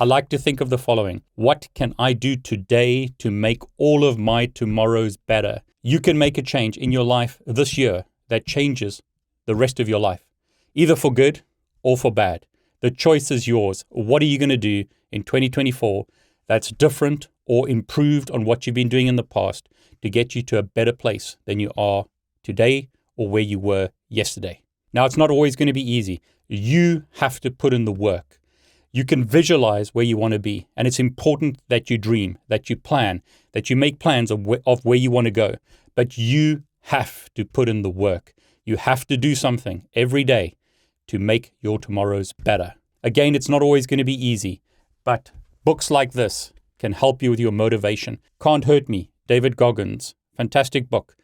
I like to think of the following What can I do today to make all of my tomorrows better? You can make a change in your life this year that changes the rest of your life, either for good or for bad. The choice is yours. What are you going to do in 2024 that's different or improved on what you've been doing in the past to get you to a better place than you are today or where you were yesterday? Now, it's not always going to be easy. You have to put in the work. You can visualize where you want to be, and it's important that you dream, that you plan, that you make plans of, wh- of where you want to go. But you have to put in the work. You have to do something every day to make your tomorrows better. Again, it's not always going to be easy, but books like this can help you with your motivation. Can't Hurt Me, David Goggins, fantastic book.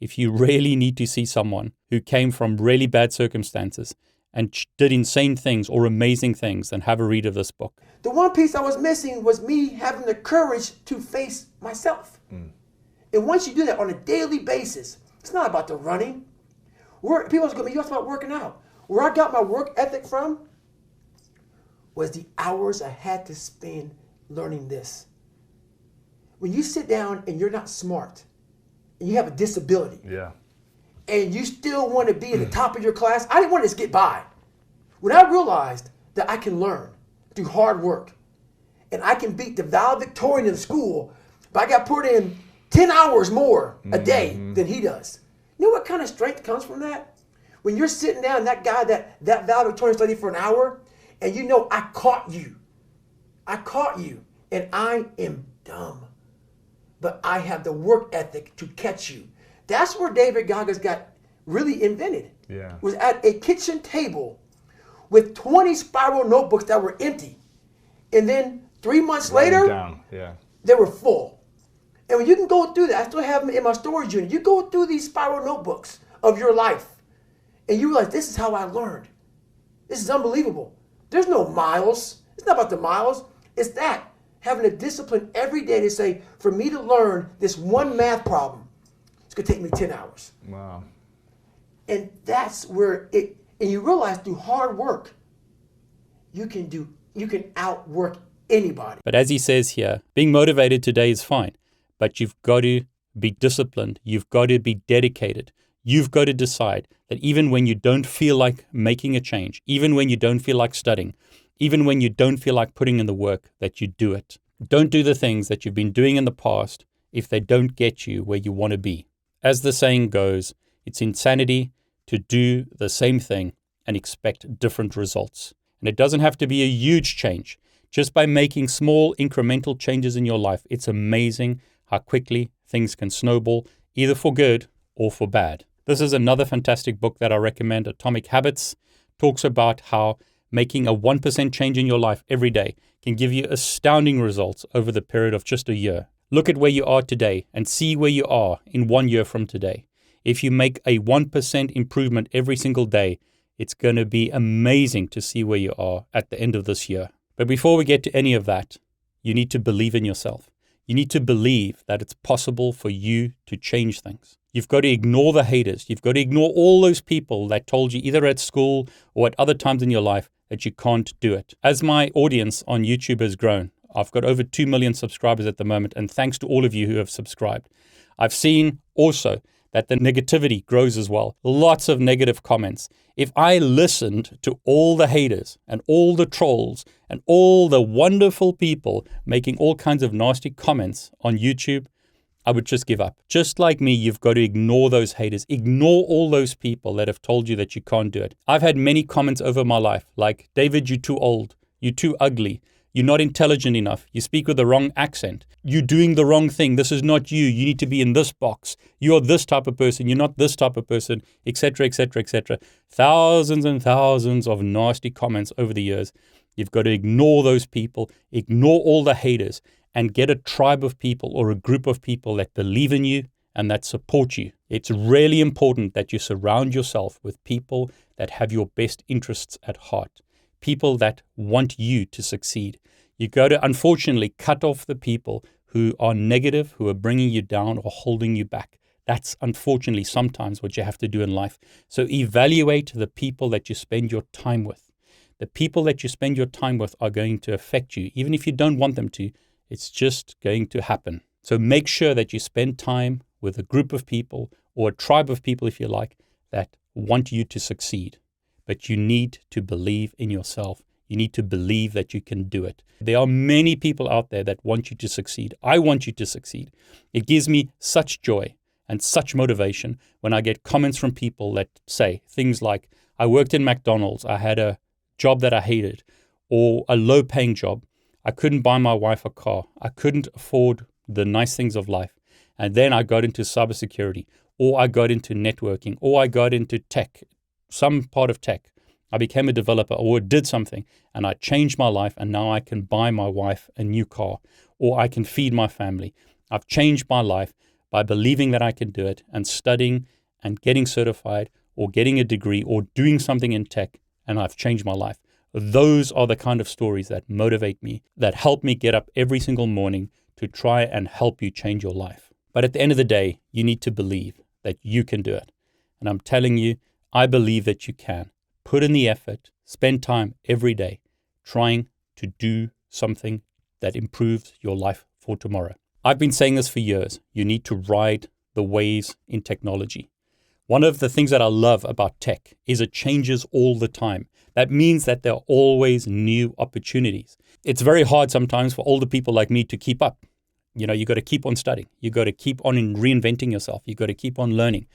If you really need to see someone who came from really bad circumstances and did insane things or amazing things, then have a read of this book. The one piece I was missing was me having the courage to face myself. Mm. And once you do that on a daily basis, it's not about the running. Work, people are going to be you about working out. Where I got my work ethic from was the hours I had to spend learning this. When you sit down and you're not smart, and you have a disability, yeah, and you still want to be at the top of your class, I didn't want to just get by. When I realized that I can learn through hard work, and I can beat the valedictorian in school, but I got put in 10 hours more a day mm-hmm. than he does. You know what kind of strength comes from that? When you're sitting down, that guy that that valedictorian studied for an hour, and you know I caught you. I caught you, and I am dumb. But I have the work ethic to catch you. That's where David Goggins got really invented. Yeah. Was at a kitchen table with 20 spiral notebooks that were empty. And then three months Write later, down. Yeah. they were full. And when you can go through that, I still have them in my storage unit. You go through these spiral notebooks of your life, and you realize this is how I learned. This is unbelievable. There's no miles. It's not about the miles. It's that having a discipline every day to say, for me to learn this one math problem, it's gonna take me 10 hours. Wow. And that's where it and you realize through hard work, you can do you can outwork anybody. But as he says here, being motivated today is fine, but you've got to be disciplined. You've got to be dedicated. You've got to decide that even when you don't feel like making a change, even when you don't feel like studying, even when you don't feel like putting in the work, that you do it. Don't do the things that you've been doing in the past if they don't get you where you want to be. As the saying goes, it's insanity to do the same thing and expect different results. And it doesn't have to be a huge change. Just by making small incremental changes in your life, it's amazing how quickly things can snowball, either for good or for bad. This is another fantastic book that I recommend, Atomic Habits. Talks about how making a 1% change in your life every day can give you astounding results over the period of just a year. Look at where you are today and see where you are in one year from today. If you make a 1% improvement every single day, it's going to be amazing to see where you are at the end of this year. But before we get to any of that, you need to believe in yourself. You need to believe that it's possible for you to change things. You've got to ignore the haters. You've got to ignore all those people that told you, either at school or at other times in your life, that you can't do it. As my audience on YouTube has grown, I've got over 2 million subscribers at the moment, and thanks to all of you who have subscribed. I've seen also that the negativity grows as well. Lots of negative comments. If I listened to all the haters and all the trolls and all the wonderful people making all kinds of nasty comments on YouTube, I would just give up. Just like me, you've got to ignore those haters. Ignore all those people that have told you that you can't do it. I've had many comments over my life like, David, you're too old. You're too ugly. You're not intelligent enough. You speak with the wrong accent. You're doing the wrong thing. This is not you. You need to be in this box. You're this type of person. You're not this type of person, etc., etc., etc. Thousands and thousands of nasty comments over the years. You've got to ignore those people, ignore all the haters, and get a tribe of people or a group of people that believe in you and that support you. It's really important that you surround yourself with people that have your best interests at heart people that want you to succeed. You got to, unfortunately, cut off the people who are negative, who are bringing you down or holding you back. That's unfortunately sometimes what you have to do in life. So evaluate the people that you spend your time with. The people that you spend your time with are going to affect you, even if you don't want them to. It's just going to happen. So make sure that you spend time with a group of people or a tribe of people, if you like, that want you to succeed. But you need to believe in yourself. You need to believe that you can do it. There are many people out there that want you to succeed. I want you to succeed. It gives me such joy and such motivation when I get comments from people that say things like, I worked in McDonald's, I had a job that I hated, or a low paying job, I couldn't buy my wife a car. I couldn't afford the nice things of life. And then I got into cybersecurity, or I got into networking, or I got into tech, some part of tech. I became a developer or did something and I changed my life and now I can buy my wife a new car or I can feed my family. I've changed my life by believing that I can do it and studying and getting certified or getting a degree or doing something in tech and I've changed my life. Those are the kind of stories that motivate me, that help me get up every single morning to try and help you change your life. But at the end of the day, you need to believe that you can do it. And I'm telling you, I believe that you can. Put in the effort, spend time every day trying to do something that improves your life for tomorrow. I've been saying this for years. You need to ride the waves in technology. One of the things that I love about tech is it changes all the time. That means that there are always new opportunities. It's very hard sometimes for older people like me to keep up. You know, you got to keep on studying. You got to keep on reinventing yourself. You got to keep on learning.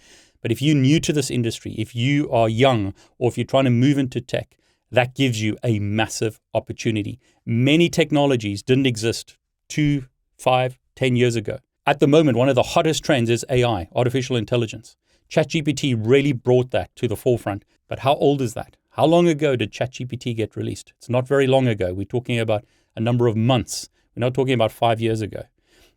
But if you're new to this industry, if you are young, or if you're trying to move into tech, that gives you a massive opportunity. Many technologies didn't exist two, five, ten years ago. At the moment, one of the hottest trends is AI, artificial intelligence. ChatGPT really brought that to the forefront. But how old is that? How long ago did ChatGPT get released? It's not very long ago. We're talking about a number of months. We're not talking about five years ago.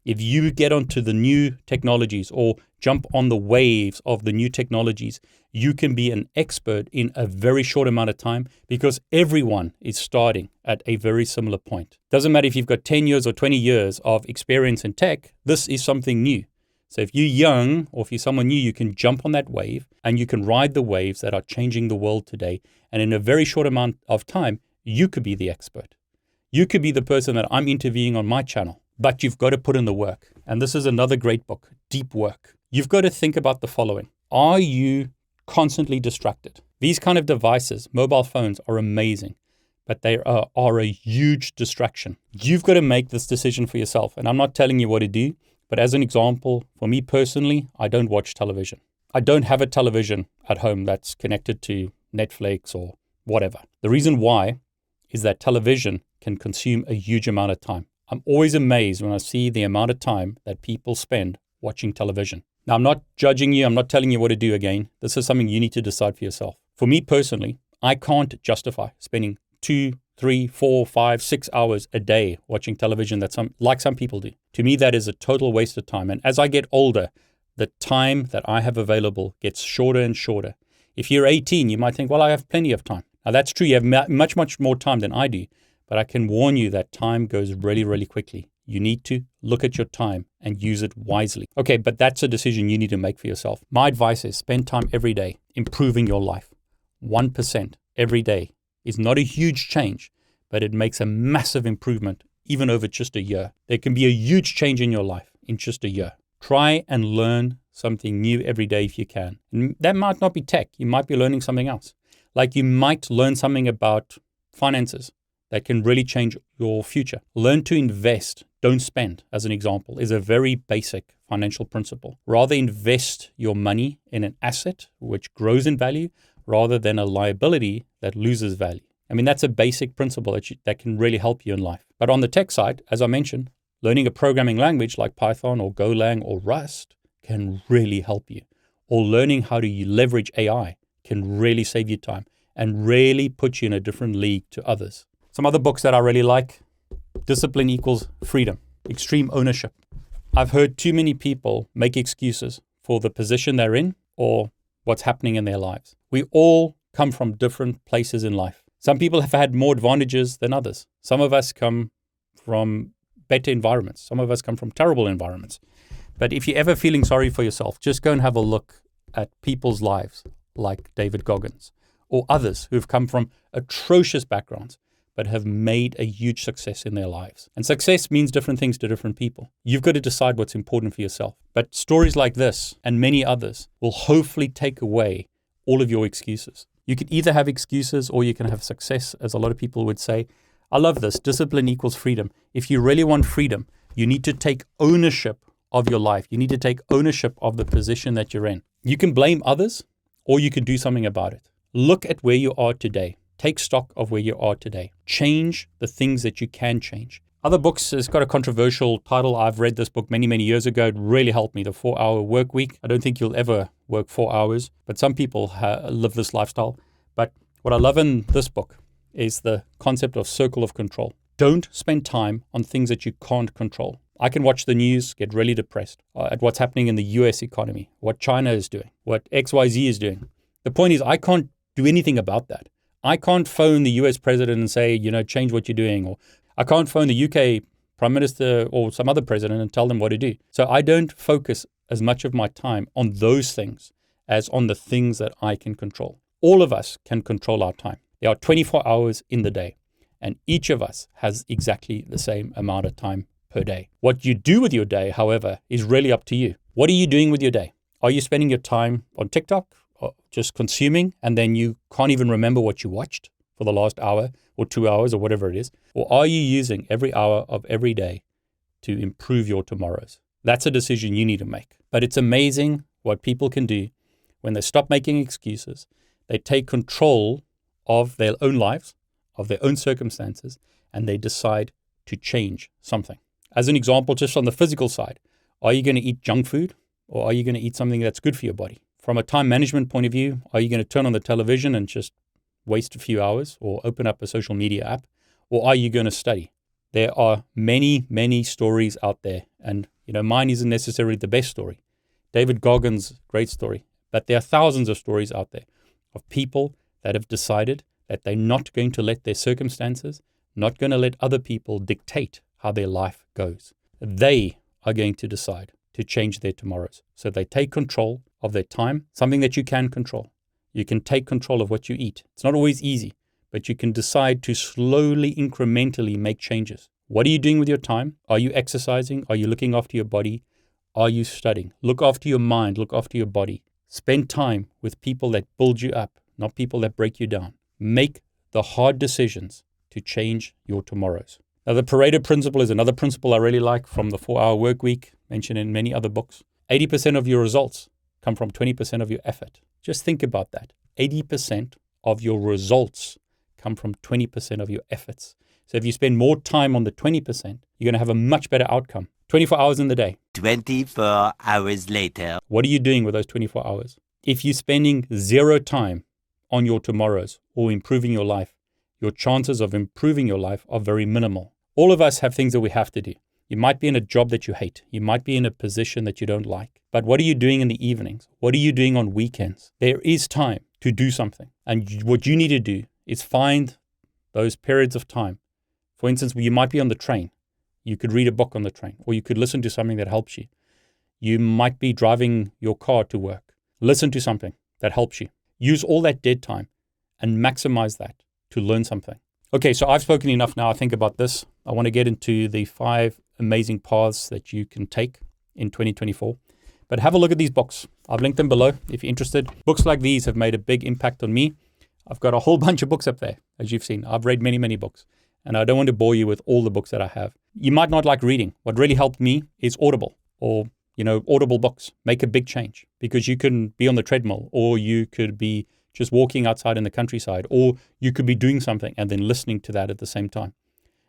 If you get onto the new technologies or jump on the waves of the new technologies, you can be an expert in a very short amount of time because everyone is starting at a very similar point. Doesn't matter if you've got 10 years or 20 years of experience in tech, this is something new. So if you're young or if you're someone new, you can jump on that wave and you can ride the waves that are changing the world today. And in a very short amount of time, you could be the expert. You could be the person that I'm interviewing on my channel, but you've got to put in the work. And this is another great book, Deep Work. You've got to think about the following Are you constantly distracted? These kind of devices, mobile phones, are amazing, but they are, are a huge distraction. You've got to make this decision for yourself. And I'm not telling you what to do. But as an example, for me personally, I don't watch television. I don't have a television at home that's connected to Netflix or whatever. The reason why is that television can consume a huge amount of time. I'm always amazed when I see the amount of time that people spend watching television. Now, I'm not judging you, I'm not telling you what to do again. This is something you need to decide for yourself. For me personally, I can't justify spending two, three, four, five, six hours a day watching television that some like some people do. To me, that is a total waste of time. And as I get older, the time that I have available gets shorter and shorter. If you're 18, you might think, well, I have plenty of time. Now that's true. You have much, much more time than I do. But I can warn you that time goes really, really quickly. You need to look at your time and use it wisely. Okay, but that's a decision you need to make for yourself. My advice is spend time every day improving your life. 1% every day is not a huge change, but it makes a massive improvement even over just a year. There can be a huge change in your life in just a year. Try and learn something new every day if you can. And that might not be tech, you might be learning something else. Like you might learn something about finances that can really change your future. Learn to invest, don't spend, as an example, is a very basic financial principle. Rather invest your money in an asset which grows in value rather than a liability that loses value. I mean, that's a basic principle that, you, that can really help you in life. But on the tech side, as I mentioned, learning a programming language like Python or Golang or Rust can really help you. Or learning how to leverage AI can really save you time and really put you in a different league to others. Some other books that I really like Discipline Equals Freedom, Extreme Ownership. I've heard too many people make excuses for the position they're in or what's happening in their lives. We all come from different places in life. Some people have had more advantages than others. Some of us come from better environments. Some of us come from terrible environments. But if you're ever feeling sorry for yourself, just go and have a look at people's lives like David Goggins or others who've come from atrocious backgrounds but have made a huge success in their lives. And success means different things to different people. You've got to decide what's important for yourself. But stories like this and many others will hopefully take away all of your excuses. You can either have excuses or you can have success, as a lot of people would say. I love this. Discipline equals freedom. If you really want freedom, you need to take ownership of your life. You need to take ownership of the position that you're in. You can blame others or you can do something about it. Look at where you are today. Take stock of where you are today. Change the things that you can change. Other books, it's got a controversial title. I've read this book many, many years ago. It really helped me. The Four Hour Work Week. I don't think you'll ever work four hours, but some people live this lifestyle. But what I love in this book is the concept of circle of control. Don't spend time on things that you can't control. I can watch the news, get really depressed uh, at what's happening in the US economy, what China is doing, what XYZ is doing. The point is, I can't do anything about that. I can't phone the US president and say, you know, change what you're doing. Or I can't phone the UK prime minister or some other president and tell them what to do. So I don't focus as much of my time on those things as on the things that I can control. All of us can control our time. There are 24 hours in the day, and each of us has exactly the same amount of time per day. What you do with your day, however, is really up to you. What are you doing with your day? Are you spending your time on TikTok? Uh, just consuming and then you can't even remember what you watched for the last hour or two hours or whatever it is? Or are you using every hour of every day to improve your tomorrows? That's a decision you need to make. But it's amazing what people can do when they stop making excuses. They take control of their own lives, of their own circumstances, and they decide to change something. As an example, just on the physical side, are you going to eat junk food or are you going to eat something that's good for your body? From a time management point of view, are you going to turn on the television and just waste a few hours or open up a social media app? Or are you going to study? There are many, many stories out there. And, you know, mine isn't necessarily the best story. David Goggins' great story. But there are thousands of stories out there of people that have decided that they're not going to let their circumstances, not going to let other people dictate how their life goes. They are going to decide to change their tomorrows. So they take control of their time, something that you can control. You can take control of what you eat. It's not always easy, but you can decide to slowly, incrementally make changes. What are you doing with your time? Are you exercising? Are you looking after your body? Are you studying? Look after your mind, look after your body. Spend time with people that build you up, not people that break you down. Make the hard decisions to change your tomorrows. Now, the Pareto principle is another principle I really like from the four hour work week, mentioned in many other books. 80% of your results come from 20% of your effort. Just think about that. 80% of your results come from 20% of your efforts. So if you spend more time on the 20%, you're going to have a much better outcome. 24 hours in the day. 24 hours later. What are you doing with those 24 hours? If you're spending zero time on your tomorrows or improving your life, your chances of improving your life are very minimal. All of us have things that we have to do. You might be in a job that you hate. You might be in a position that you don't like. But what are you doing in the evenings? What are you doing on weekends? There is time to do something. And what you need to do is find those periods of time. For instance, you might be on the train. You could read a book on the train, or you could listen to something that helps you. You might be driving your car to work. Listen to something that helps you. Use all that dead time and maximize that to learn something. Okay, so I've spoken enough now. I think about this. I want to get into the five amazing paths that you can take in 2024. But have a look at these books. I've linked them below if you're interested. Books like these have made a big impact on me. I've got a whole bunch of books up there, as you've seen. I've read many, many books, and I don't want to bore you with all the books that I have. You might not like reading. What really helped me is Audible or, you know, Audible books. Make a big change because you can be on the treadmill or you could be just walking outside in the countryside or you could be doing something and then listening to that at the same time.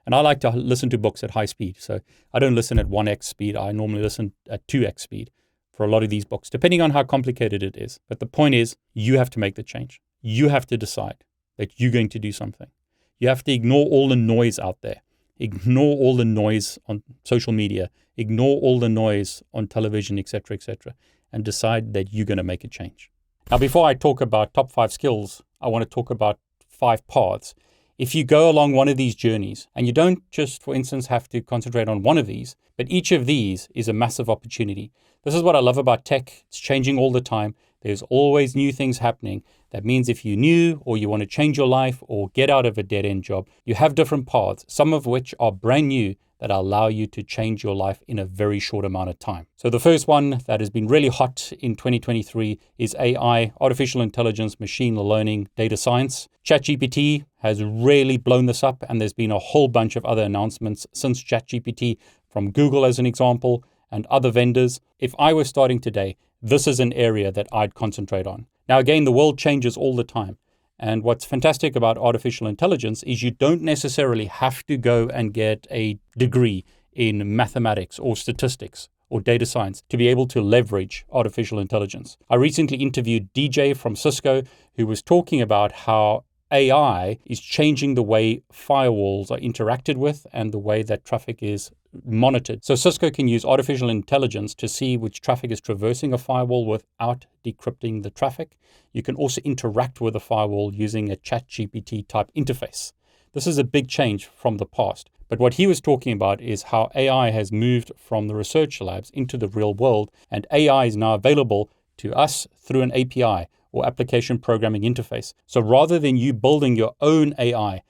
And I like to listen to books at high speed. So I don't listen at 1x speed. I normally listen at 2x speed for a lot of these books, depending on how complicated it is. But the point is, you have to make the change. You have to decide that you're going to do something. You have to ignore all the noise out there. Ignore all the noise on social media. Ignore all the noise on television, etc., etc., and decide that you're going to make a change. Now, before I talk about top five skills, I want to talk about five paths if you go along one of these journeys, and you don't just, for instance, have to concentrate on one of these, but each of these is a massive opportunity. This is what I love about tech. It's changing all the time. There's always new things happening. That means if you're new or you want to change your life or get out of a dead end job, you have different paths, some of which are brand new that allow you to change your life in a very short amount of time. So, the first one that has been really hot in 2023 is AI, artificial intelligence, machine learning, data science. ChatGPT has really blown this up, and there's been a whole bunch of other announcements since ChatGPT from Google, as an example, and other vendors. If I were starting today, this is an area that I'd concentrate on. Now, again, the world changes all the time. And what's fantastic about artificial intelligence is you don't necessarily have to go and get a degree in mathematics or statistics or data science to be able to leverage artificial intelligence. I recently interviewed DJ from Cisco who was talking about how AI is changing the way firewalls are interacted with and the way that traffic is monitored. So Cisco can use artificial intelligence to see which traffic is traversing a firewall without decrypting the traffic. You can also interact with a firewall using a ChatGPT type interface. This is a big change from the past. But what he was talking about is how AI has moved from the research labs into the real world, and AI is now available to us through an API or application programming interface. So rather than you building your own AI,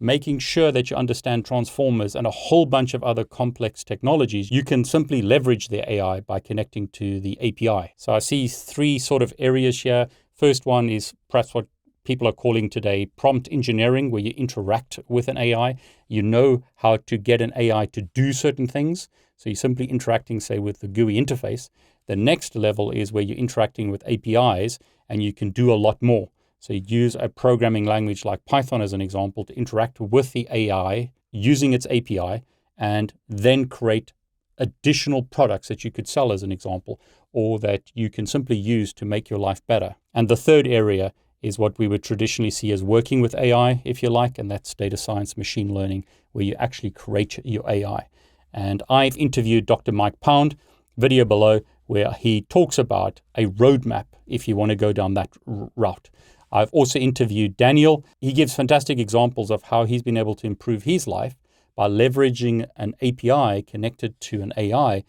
making sure that you understand transformers and a whole bunch of other complex technologies, you can simply leverage the AI by connecting to the API. So I see three sort of areas here. First one is perhaps what people are calling today prompt engineering, where you interact with an AI. You know how to get an AI to do certain things. So you're simply interacting, say, with the GUI interface. The next level is where you're interacting with APIs and you can do a lot more. So you use a programming language like Python as an example to interact with the AI using its API and then create additional products that you could sell as an example or that you can simply use to make your life better. And the third area is what we would traditionally see as working with AI, if you like, and that's data science, machine learning, where you actually create your AI. And I've interviewed Dr. Mike Pound, video below, where he talks about a roadmap if you want to go down that r- route. I've also interviewed Daniel. He gives fantastic examples of how he's been able to improve his life by leveraging an API connected to an AI,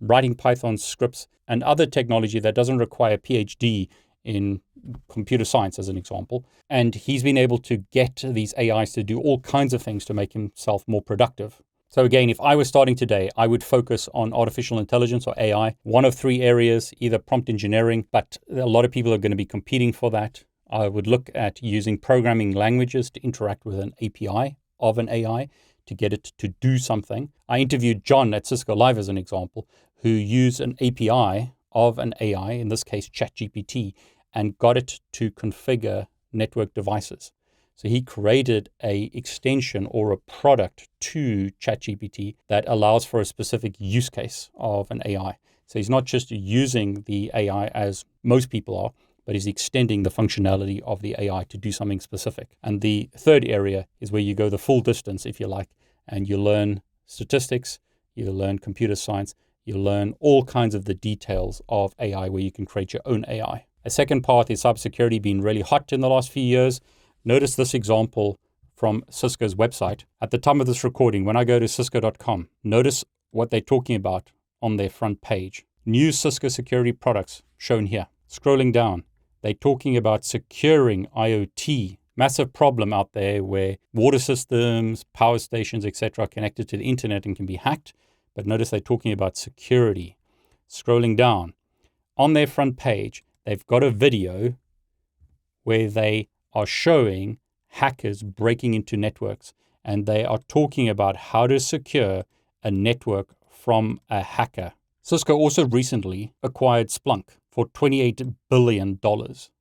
writing Python scripts, and other technology that doesn't require PhD in computer science, as an example. And he's been able to get these AIs to do all kinds of things to make himself more productive. So, again, if I was starting today, I would focus on artificial intelligence or AI, one of three areas, either prompt engineering, but a lot of people are going to be competing for that. I would look at using programming languages to interact with an API of an AI to get it to do something. I interviewed John at Cisco Live as an example, who used an API of an AI, in this case ChatGPT, and got it to configure network devices. So he created a extension or a product to ChatGPT that allows for a specific use case of an AI. So he's not just using the AI as most people are, but is extending the functionality of the AI to do something specific. And the third area is where you go the full distance, if you like, and you learn statistics, you learn computer science, you learn all kinds of the details of AI where you can create your own AI. A second part is cybersecurity being really hot in the last few years. Notice this example from Cisco's website. At the time of this recording, when I go to cisco.com, notice what they're talking about on their front page. New Cisco security products shown here. Scrolling down, they're talking about securing IoT. Massive problem out there where water systems, power stations, etc., are connected to the internet and can be hacked. But notice they're talking about security. Scrolling down, on their front page, they've got a video where they are showing hackers breaking into networks and they are talking about how to secure a network from a hacker. Cisco also recently acquired Splunk for $28 billion.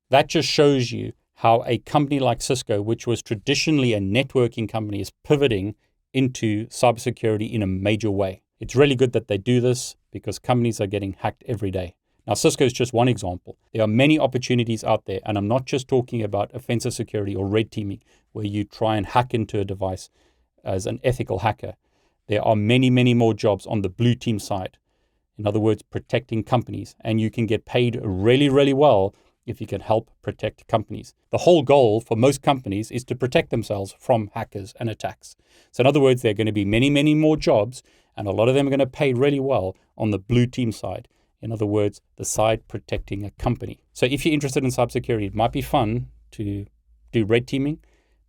That just shows you how a company like Cisco, which was traditionally a networking company, is pivoting into cybersecurity in a major way. It's really good that they do this because companies are getting hacked every day. Now, Cisco is just one example. There are many opportunities out there, and I'm not just talking about offensive security or red teaming, where you try and hack into a device as an ethical hacker. There are many, many more jobs on the blue team side in other words, protecting companies. And you can get paid really, really well if you can help protect companies. The whole goal for most companies is to protect themselves from hackers and attacks. So, in other words, there are going to be many, many more jobs, and a lot of them are going to pay really well on the blue team side. In other words, the side protecting a company. So, if you're interested in cybersecurity, it might be fun to do red teaming,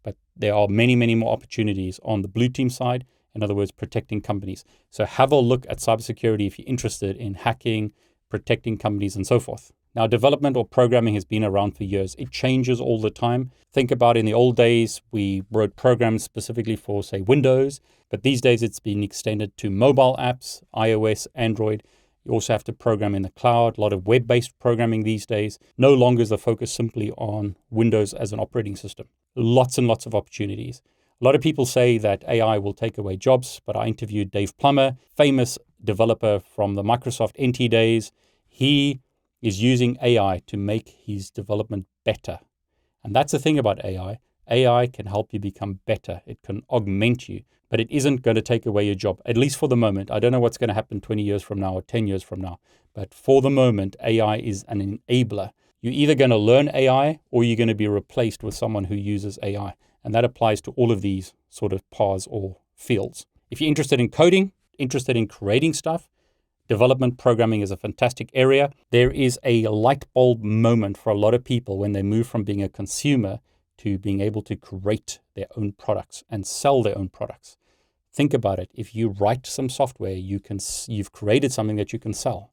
but there are many, many more opportunities on the blue team side. In other words, protecting companies. So have a look at cybersecurity if you're interested in hacking, protecting companies, and so forth. Now, development or programming has been around for years. It changes all the time. Think about in the old days, we wrote programs specifically for, say, Windows, but these days it's been extended to mobile apps, iOS, Android. You also have to program in the cloud, a lot of web based programming these days. No longer is the focus simply on Windows as an operating system. Lots and lots of opportunities. A lot of people say that AI will take away jobs, but I interviewed Dave Plummer, famous developer from the Microsoft NT days. He is using AI to make his development better. And that's the thing about AI. AI can help you become better. It can augment you, but it isn't going to take away your job, at least for the moment. I don't know what's going to happen 20 years from now or 10 years from now, but for the moment, AI is an enabler. You're either going to learn AI or you're going to be replaced with someone who uses AI. And that applies to all of these sort of paths or fields. If you're interested in coding, interested in creating stuff, Development programming is a fantastic area. There is a light bulb moment for a lot of people when they move from being a consumer to being able to create their own products and sell their own products. Think about it. If you write some software, you can you've created something that you can sell.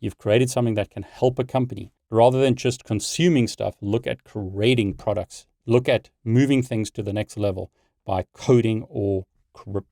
You've created something that can help a company. Rather than just consuming stuff, look at creating products. Look at moving things to the next level by coding or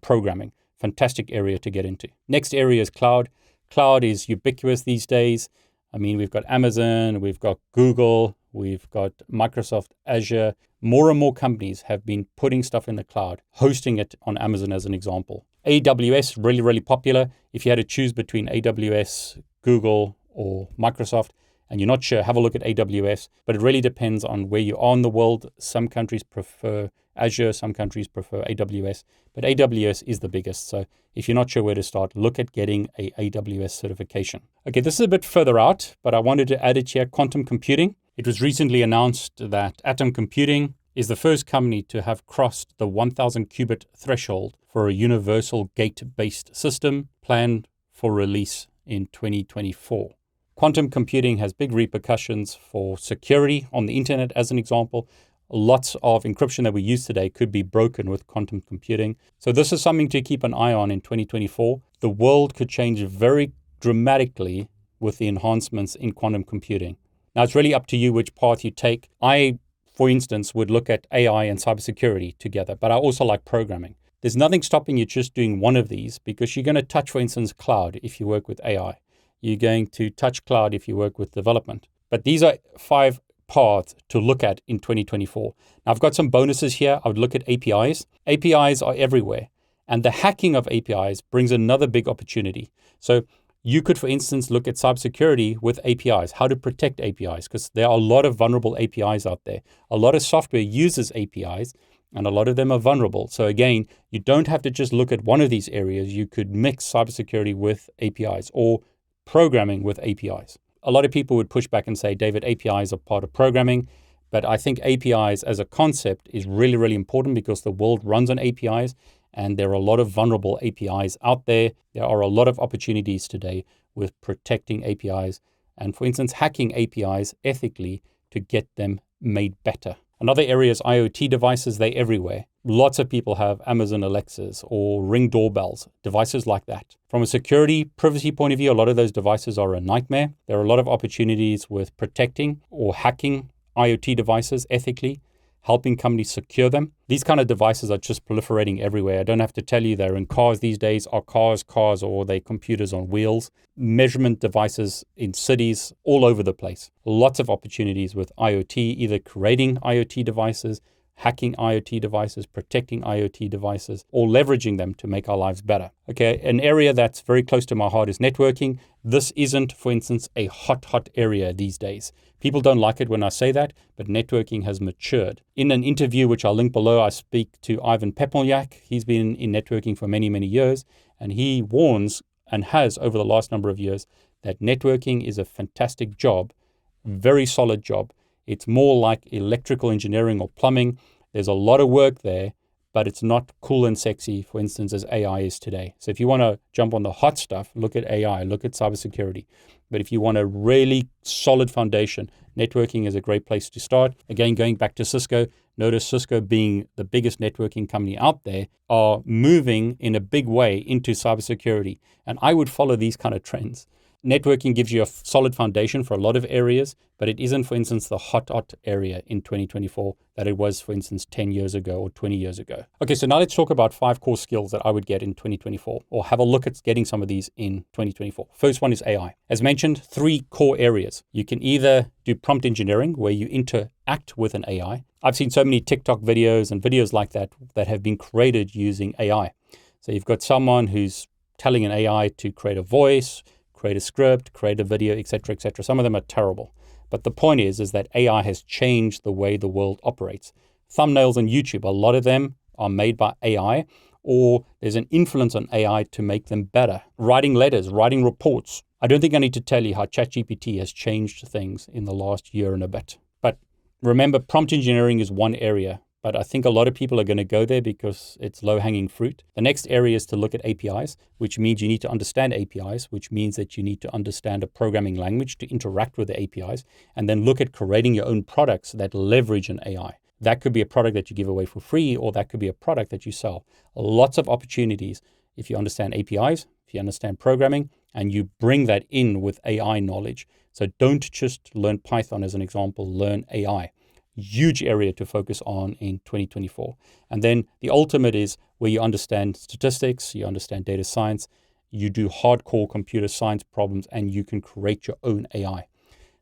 programming. Fantastic area to get into. Next area is cloud. Cloud is ubiquitous these days. I mean, we've got Amazon, we've got Google, we've got Microsoft Azure. More and more companies have been putting stuff in the cloud, hosting it on Amazon as an example. AWS, really, really popular. If you had to choose between AWS, Google, or Microsoft, and you're not sure, have a look at AWS. But it really depends on where you are in the world. Some countries prefer Azure, some countries prefer AWS, but AWS is the biggest. So if you're not sure where to start, look at getting a AWS certification. Okay, this is a bit further out, but I wanted to add it here quantum computing. It was recently announced that Atom Computing is the first company to have crossed the 1000 qubit threshold for a universal gate based system planned for release in 2024. Quantum computing has big repercussions for security on the internet, as an example. Lots of encryption that we use today could be broken with quantum computing. So, this is something to keep an eye on in 2024. The world could change very dramatically with the enhancements in quantum computing. Now, it's really up to you which path you take. I, for instance, would look at AI and cybersecurity together, but I also like programming. There's nothing stopping you just doing one of these because you're going to touch, for instance, cloud if you work with AI. You're going to touch cloud if you work with development. But these are five paths to look at in 2024. Now, I've got some bonuses here. I would look at APIs. APIs are everywhere. And the hacking of APIs brings another big opportunity. So you could, for instance, look at cybersecurity with APIs, how to protect APIs, because there are a lot of vulnerable APIs out there. A lot of software uses APIs, and a lot of them are vulnerable. So again, you don't have to just look at one of these areas. You could mix cybersecurity with APIs or programming with APIs. A lot of people would push back and say, David, APIs are part of programming. But I think APIs as a concept is really, really important because the world runs on APIs and there are a lot of vulnerable APIs out there. There are a lot of opportunities today with protecting APIs and, for instance, hacking APIs ethically to get them made better. Another area is IoT devices, they're everywhere. Lots of people have Amazon Alexas or Ring doorbells, devices like that. From a security privacy point of view, a lot of those devices are a nightmare. There are a lot of opportunities with protecting or hacking IoT devices ethically helping companies secure them. These kind of devices are just proliferating everywhere. I don't have to tell you they're in cars these days. Are cars cars or are they computers on wheels? Measurement devices in cities all over the place. Lots of opportunities with IoT, either creating IoT devices, hacking IoT devices, protecting IoT devices, or leveraging them to make our lives better. Okay, an area that's very close to my heart is networking. This isn't, for instance, a hot, hot area these days. People don't like it when I say that, but networking has matured. In an interview, which I'll link below, I speak to Ivan Pepelnjak. He's been in networking for many, many years, and he warns and has over the last number of years that networking is a fantastic job, very solid job. It's more like electrical engineering or plumbing. There's a lot of work there, but it's not cool and sexy, for instance, as AI is today. So if you want to jump on the hot stuff, look at AI, look at cybersecurity. But if you want a really solid foundation, networking is a great place to start. Again, going back to Cisco, notice Cisco being the biggest networking company out there are moving in a big way into cybersecurity. And I would follow these kind of trends networking gives you a solid foundation for a lot of areas, but it isn't, for instance, the hot, hot area in 2024 that it was, for instance, 10 years ago or 20 years ago. Okay, so now let's talk about five core skills that I would get in 2024 or have a look at getting some of these in 2024. First one is AI. As mentioned, three core areas. You can either do prompt engineering, where you interact with an AI. I've seen so many TikTok videos and videos like that that have been created using AI. So you've got someone who's telling an AI to create a voice, create a script, create a video, etc., etc. Some of them are terrible. But the point is, is that AI has changed the way the world operates. Thumbnails on YouTube, a lot of them are made by AI, or there's an influence on AI to make them better. Writing letters, writing reports. I don't think I need to tell you how ChatGPT has changed things in the last year and a bit. But remember, prompt engineering is one area but I think a lot of people are going to go there because it's low hanging fruit. The next area is to look at APIs, which means you need to understand APIs, which means that you need to understand a programming language to interact with the APIs, and then look at creating your own products that leverage an AI. That could be a product that you give away for free, or that could be a product that you sell. Lots of opportunities if you understand APIs, if you understand programming, and you bring that in with AI knowledge. So don't just learn Python as an example, learn AI huge area to focus on in 2024. And then the ultimate is where you understand statistics, you understand data science, you do hardcore computer science problems, and you can create your own AI.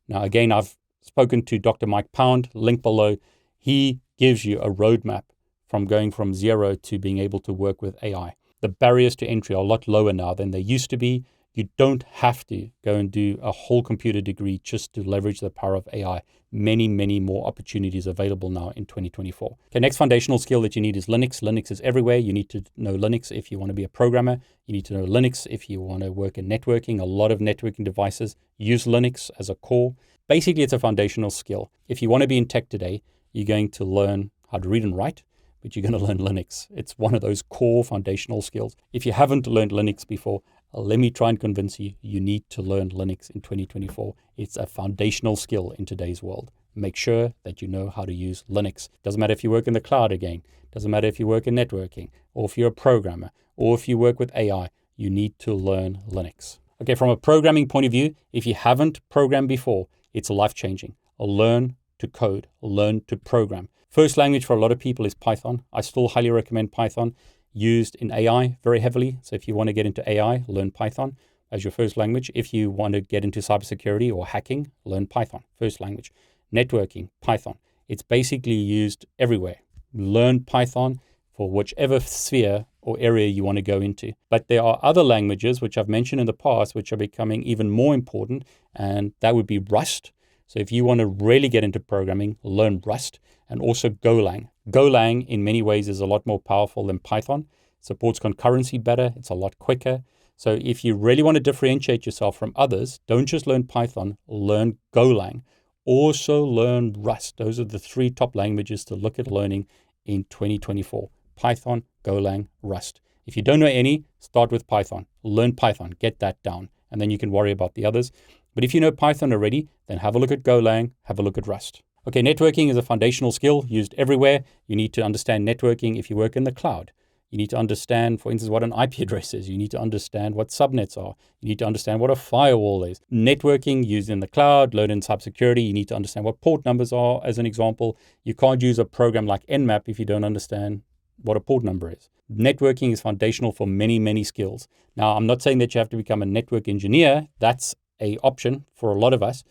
Now, again, I've spoken to Dr. Mike Pound, link below. He gives you a roadmap from going from zero to being able to work with AI. The barriers to entry are a lot lower now than they used to be. You don't have to go and do a whole computer degree just to leverage the power of AI. Many, many more opportunities available now in 2024. Okay, next foundational skill that you need is Linux. Linux is everywhere. You need to know Linux if you want to be a programmer. You need to know Linux if you want to work in networking. A lot of networking devices use Linux as a core. Basically, it's a foundational skill. If you want to be in tech today, you're going to learn how to read and write, but you're going to learn Linux. It's one of those core foundational skills. If you haven't learned Linux before, Uh, let me try and convince you, you need to learn Linux in 2024. It's a foundational skill in today's world. Make sure that you know how to use Linux. Doesn't matter if you work in the cloud again, doesn't matter if you work in networking, or if you're a programmer, or if you work with AI, you need to learn Linux. Okay, from a programming point of view, if you haven't programmed before, it's life changing. Uh, learn to code, learn to program. First language for a lot of people is Python. I still highly recommend Python used in AI very heavily. So if you want to get into AI, learn Python as your first language. If you want to get into cybersecurity or hacking, learn Python, first language. Networking, Python. It's basically used everywhere. Learn Python for whichever sphere or area you want to go into. But there are other languages, which I've mentioned in the past, which are becoming even more important, and that would be Rust. So if you want to really get into programming, learn Rust and also Golang. Golang, in many ways, is a lot more powerful than Python. It supports concurrency better, it's a lot quicker. So, if you really want to differentiate yourself from others, don't just learn Python, learn Golang. Also, learn Rust. Those are the three top languages to look at learning in 2024 Python, Golang, Rust. If you don't know any, start with Python. Learn Python, get that down, and then you can worry about the others. But if you know Python already, then have a look at Golang, have a look at Rust. Okay, networking is a foundational skill used everywhere. You need to understand networking if you work in the cloud. You need to understand, for instance, what an IP address is. You need to understand what subnets are. You need to understand what a firewall is. Networking used in the cloud, load in cybersecurity. You need to understand what port numbers are, as an example. You can't use a program like Nmap if you don't understand what a port number is. Networking is foundational for many, many skills. Now, I'm not saying that you have to become a network engineer. That's a option for a lot of us.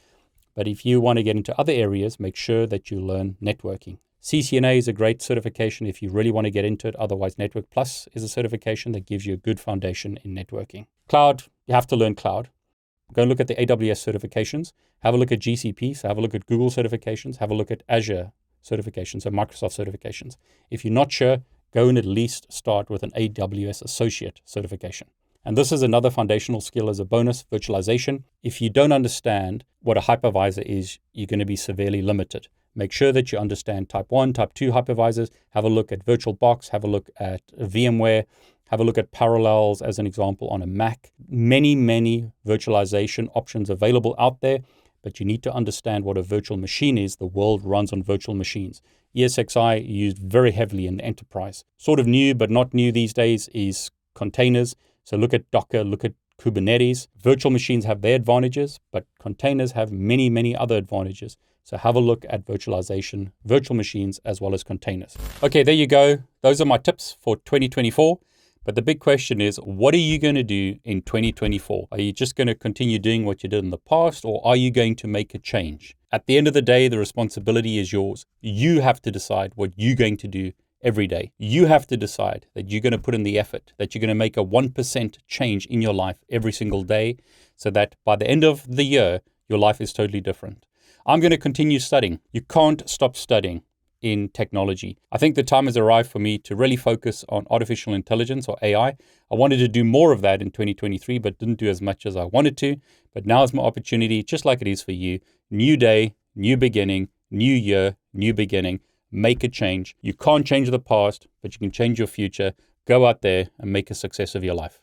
But if you want to get into other areas, make sure that you learn networking. CCNA is a great certification if you really want to get into it. Otherwise, Network Plus is a certification that gives you a good foundation in networking. Cloud, you have to learn cloud. Go and look at the AWS certifications. Have a look at GCP. So have a look at Google certifications. Have a look at Azure certifications or Microsoft certifications. If you're not sure, go and at least start with an AWS associate certification. And this is another foundational skill as a bonus virtualization. If you don't understand what a hypervisor is, you're going to be severely limited. Make sure that you understand type 1, type 2 hypervisors. Have a look at VirtualBox, have a look at VMware, have a look at Parallels as an example on a Mac. Many, many virtualization options available out there, but you need to understand what a virtual machine is. The world runs on virtual machines. ESXi used very heavily in the enterprise. Sort of new, but not new these days, is containers. So look at Docker, look at Kubernetes. Virtual machines have their advantages, but containers have many, many other advantages. So have a look at virtualization, virtual machines, as well as containers. Okay, there you go. Those are my tips for 2024. But the big question is, what are you going to do in 2024? Are you just going to continue doing what you did in the past, or are you going to make a change? At the end of the day, the responsibility is yours. You have to decide what you're going to do every day. You have to decide that you're going to put in the effort, that you're going to make a 1% change in your life every single day, so that by the end of the year, your life is totally different. I'm going to continue studying. You can't stop studying in technology. I think the time has arrived for me to really focus on artificial intelligence or AI. I wanted to do more of that in 2023, but didn't do as much as I wanted to. But now is my opportunity, just like it is for you. New day, new beginning, new year, new beginning make a change. You can't change the past, but you can change your future. Go out there and make a success of your life.